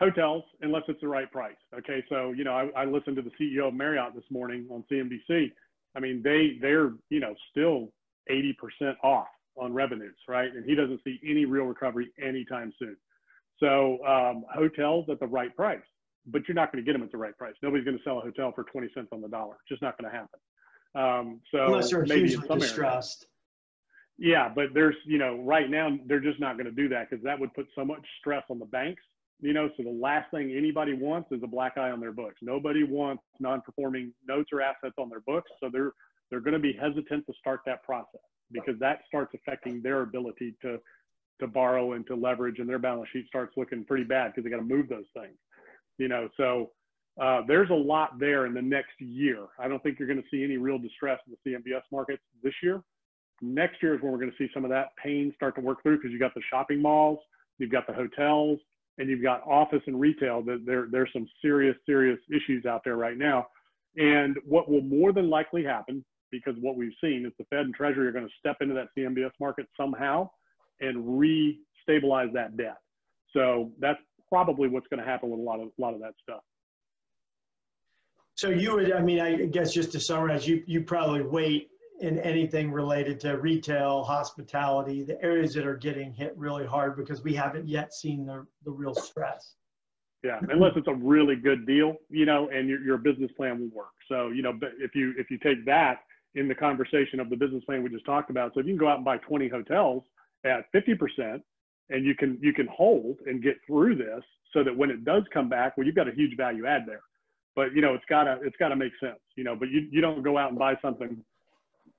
hotels, unless it's the right price. Okay, so you know, I, I listened to the CEO of Marriott this morning on CNBC. I mean, they they're you know still 80% off on revenues, right? And he doesn't see any real recovery anytime soon. So um, hotels at the right price, but you're not going to get them at the right price. Nobody's going to sell a hotel for 20 cents on the dollar. It's just not going to happen. Um, so unless they're maybe hugely distressed. Areas. Yeah, but there's you know right now they're just not going to do that because that would put so much stress on the banks. You know, so the last thing anybody wants is a black eye on their books. Nobody wants non-performing notes or assets on their books, so they're they're going to be hesitant to start that process because that starts affecting their ability to to borrow and to leverage, and their balance sheet starts looking pretty bad because they got to move those things. You know, so uh, there's a lot there in the next year. I don't think you're going to see any real distress in the CMBS markets this year. Next year is when we're going to see some of that pain start to work through because you got the shopping malls, you've got the hotels, and you've got office and retail. That there there's some serious serious issues out there right now. And what will more than likely happen, because what we've seen is the Fed and Treasury are going to step into that CMBS market somehow and re-stabilize that debt. So that's probably what's going to happen with a lot of a lot of that stuff. So you would, I mean, I guess just to summarize, you you probably wait in anything related to retail, hospitality, the areas that are getting hit really hard because we haven't yet seen the the real stress. Yeah, unless it's a really good deal, you know, and your your business plan will work. So you know, if you if you take that in the conversation of the business plan we just talked about, so if you can go out and buy 20 hotels at 50% and you can you can hold and get through this so that when it does come back well you've got a huge value add there but you know it's got to it's got to make sense you know but you, you don't go out and buy something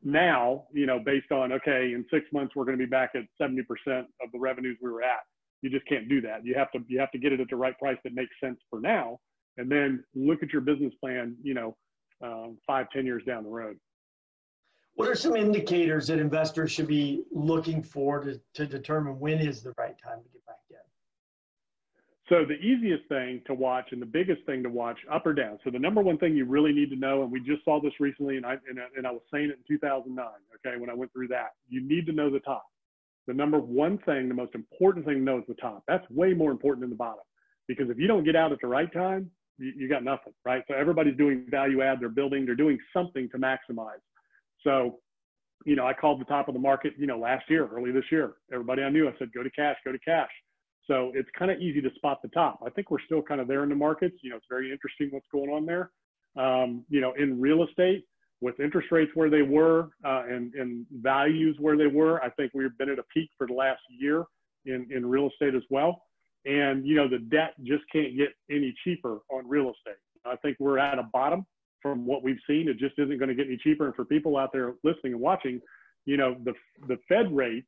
now you know based on okay in six months we're going to be back at 70% of the revenues we were at you just can't do that you have to you have to get it at the right price that makes sense for now and then look at your business plan you know um, five ten years down the road what are some indicators that investors should be looking for to, to determine when is the right time to get? So the easiest thing to watch and the biggest thing to watch up or down. So the number one thing you really need to know, and we just saw this recently, and I and, and I was saying it in 2009. Okay, when I went through that, you need to know the top. The number one thing, the most important thing to know is the top. That's way more important than the bottom, because if you don't get out at the right time, you, you got nothing, right? So everybody's doing value add. They're building. They're doing something to maximize. So, you know, I called the top of the market, you know, last year, early this year. Everybody I knew, I said, go to cash, go to cash. So it's kind of easy to spot the top. I think we're still kind of there in the markets. You know, it's very interesting what's going on there. Um, you know, in real estate, with interest rates where they were uh, and, and values where they were, I think we've been at a peak for the last year in, in real estate as well. And, you know, the debt just can't get any cheaper on real estate. I think we're at a bottom from what we've seen. It just isn't going to get any cheaper. And for people out there listening and watching, you know, the, the Fed rate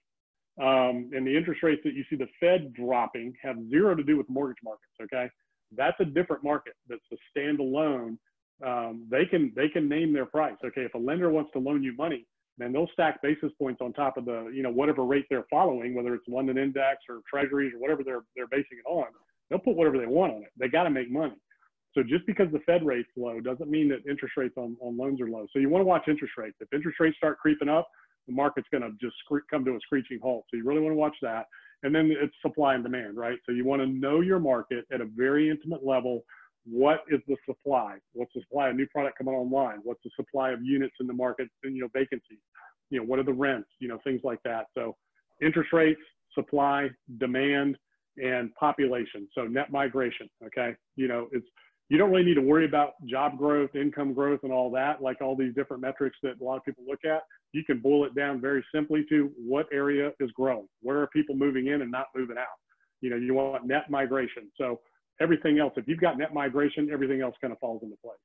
um, and the interest rates that you see the Fed dropping have zero to do with mortgage markets. Okay. That's a different market. That's a standalone. Um, they can, they can name their price. Okay. If a lender wants to loan you money, then they'll stack basis points on top of the, you know, whatever rate they're following, whether it's London index or treasuries or whatever they're, they're basing it on. They'll put whatever they want on it. They got to make money. So just because the Fed rate's low doesn't mean that interest rates on, on loans are low. So you want to watch interest rates. If interest rates start creeping up, the market's going to just come to a screeching halt. So you really want to watch that. And then it's supply and demand, right? So you want to know your market at a very intimate level. What is the supply? What's the supply of new product coming online? What's the supply of units in the market and, you know, vacancies? You know, what are the rents? You know, things like that. So interest rates, supply, demand, and population. So net migration, okay? You know, it's you don't really need to worry about job growth, income growth, and all that, like all these different metrics that a lot of people look at. You can boil it down very simply to what area is growing, where are people moving in and not moving out. You know, you want net migration. So everything else, if you've got net migration, everything else kind of falls into place.